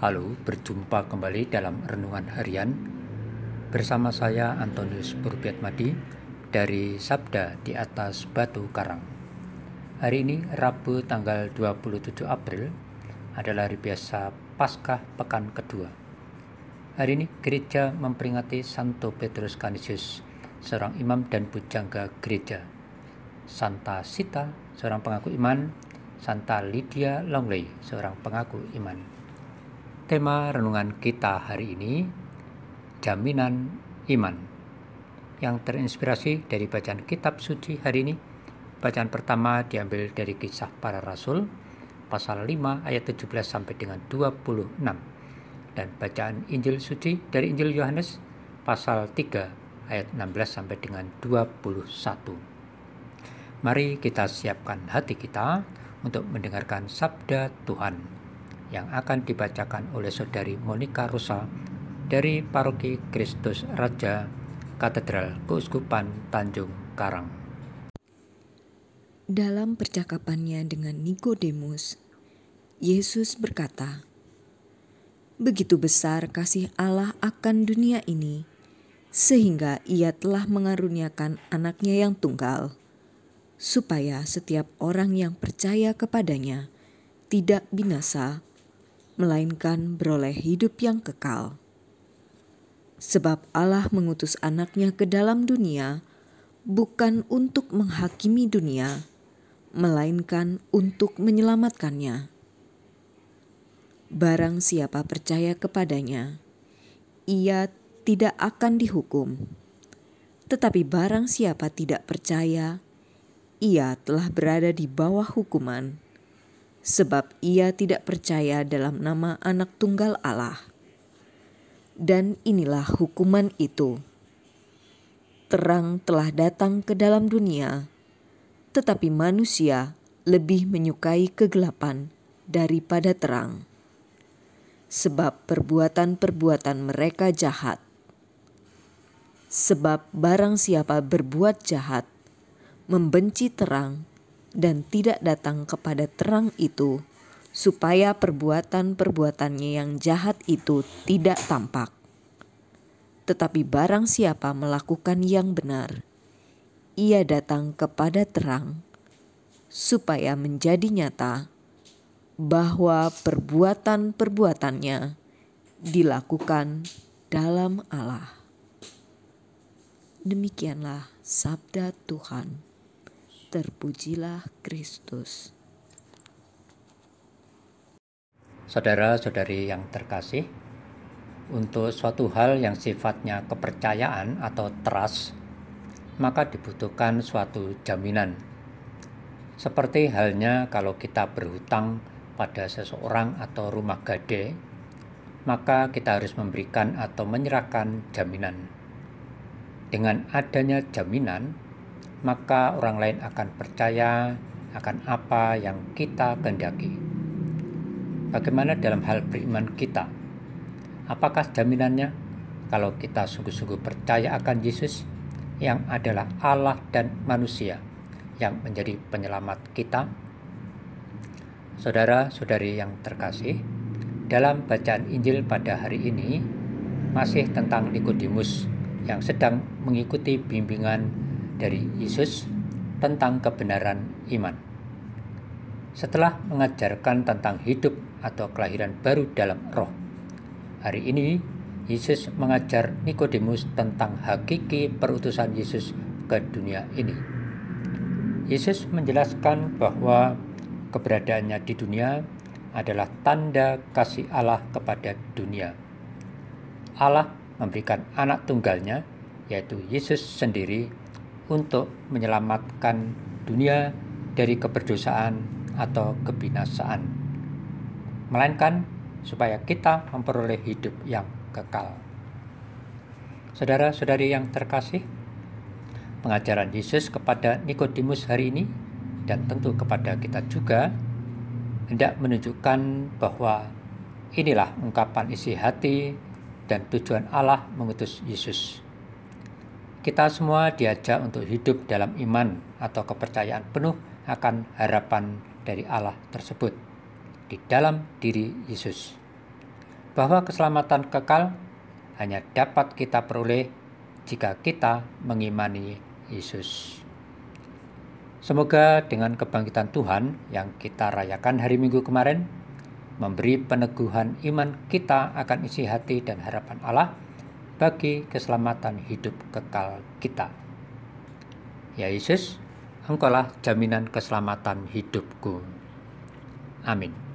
Halo, berjumpa kembali dalam Renungan Harian bersama saya Antonius Madi dari Sabda di atas Batu Karang. Hari ini Rabu tanggal 27 April adalah hari biasa Paskah pekan kedua. Hari ini gereja memperingati Santo Petrus Canisius, seorang imam dan pujangga gereja. Santa Sita, seorang pengaku iman, Santa Lydia Longley, seorang pengaku iman. Tema renungan kita hari ini, Jaminan Iman yang terinspirasi dari bacaan kitab suci hari ini. Bacaan pertama diambil dari kisah para rasul pasal 5 ayat 17 sampai dengan 26 dan bacaan Injil suci dari Injil Yohanes pasal 3 ayat 16 sampai dengan 21. Mari kita siapkan hati kita untuk mendengarkan sabda Tuhan yang akan dibacakan oleh saudari Monica Rosa dari Paroki Kristus Raja Katedral Keuskupan Tanjung Karang. Dalam percakapannya dengan Nikodemus, Yesus berkata, "Begitu besar kasih Allah akan dunia ini, sehingga Ia telah mengaruniakan anaknya yang tunggal, supaya setiap orang yang percaya kepadanya tidak binasa, melainkan beroleh hidup yang kekal." Sebab Allah mengutus anaknya ke dalam dunia bukan untuk menghakimi dunia, melainkan untuk menyelamatkannya. Barang siapa percaya kepadanya, ia tidak akan dihukum. Tetapi barang siapa tidak percaya, ia telah berada di bawah hukuman, sebab ia tidak percaya dalam nama Anak Tunggal Allah dan inilah hukuman itu. Terang telah datang ke dalam dunia, tetapi manusia lebih menyukai kegelapan daripada terang, sebab perbuatan-perbuatan mereka jahat. Sebab barang siapa berbuat jahat, membenci terang, dan tidak datang kepada terang itu, supaya perbuatan-perbuatannya yang jahat itu tidak tampak. Tetapi barang siapa melakukan yang benar, ia datang kepada terang, supaya menjadi nyata bahwa perbuatan-perbuatannya dilakukan dalam Allah. Demikianlah sabda Tuhan. Terpujilah Kristus. Saudara-saudari yang terkasih, untuk suatu hal yang sifatnya kepercayaan atau trust, maka dibutuhkan suatu jaminan. Seperti halnya kalau kita berhutang pada seseorang atau rumah gade, maka kita harus memberikan atau menyerahkan jaminan. Dengan adanya jaminan, maka orang lain akan percaya akan apa yang kita kehendaki. Bagaimana dalam hal beriman kita? Apakah jaminannya kalau kita sungguh-sungguh percaya akan Yesus yang adalah Allah dan manusia yang menjadi penyelamat kita? Saudara-saudari yang terkasih, dalam bacaan Injil pada hari ini masih tentang Nikodemus yang sedang mengikuti bimbingan dari Yesus tentang kebenaran iman. Setelah mengajarkan tentang hidup atau kelahiran baru dalam roh, hari ini Yesus mengajar Nikodemus tentang hakiki perutusan Yesus ke dunia ini. Yesus menjelaskan bahwa keberadaannya di dunia adalah tanda kasih Allah kepada dunia. Allah memberikan anak tunggalnya, yaitu Yesus sendiri, untuk menyelamatkan dunia dari keberdosaan atau kebinasaan, melainkan supaya kita memperoleh hidup yang kekal. Saudara-saudari yang terkasih, pengajaran Yesus kepada Nikodemus hari ini dan tentu kepada kita juga hendak menunjukkan bahwa inilah ungkapan isi hati dan tujuan Allah mengutus Yesus. Kita semua diajak untuk hidup dalam iman atau kepercayaan penuh akan harapan dari Allah tersebut di dalam diri Yesus. bahwa keselamatan kekal hanya dapat kita peroleh jika kita mengimani Yesus. Semoga dengan kebangkitan Tuhan yang kita rayakan hari Minggu kemarin, memberi peneguhan iman kita akan isi hati dan harapan Allah bagi keselamatan hidup kekal kita. Ya Yesus, Engkaulah jaminan keselamatan hidupku. Amin.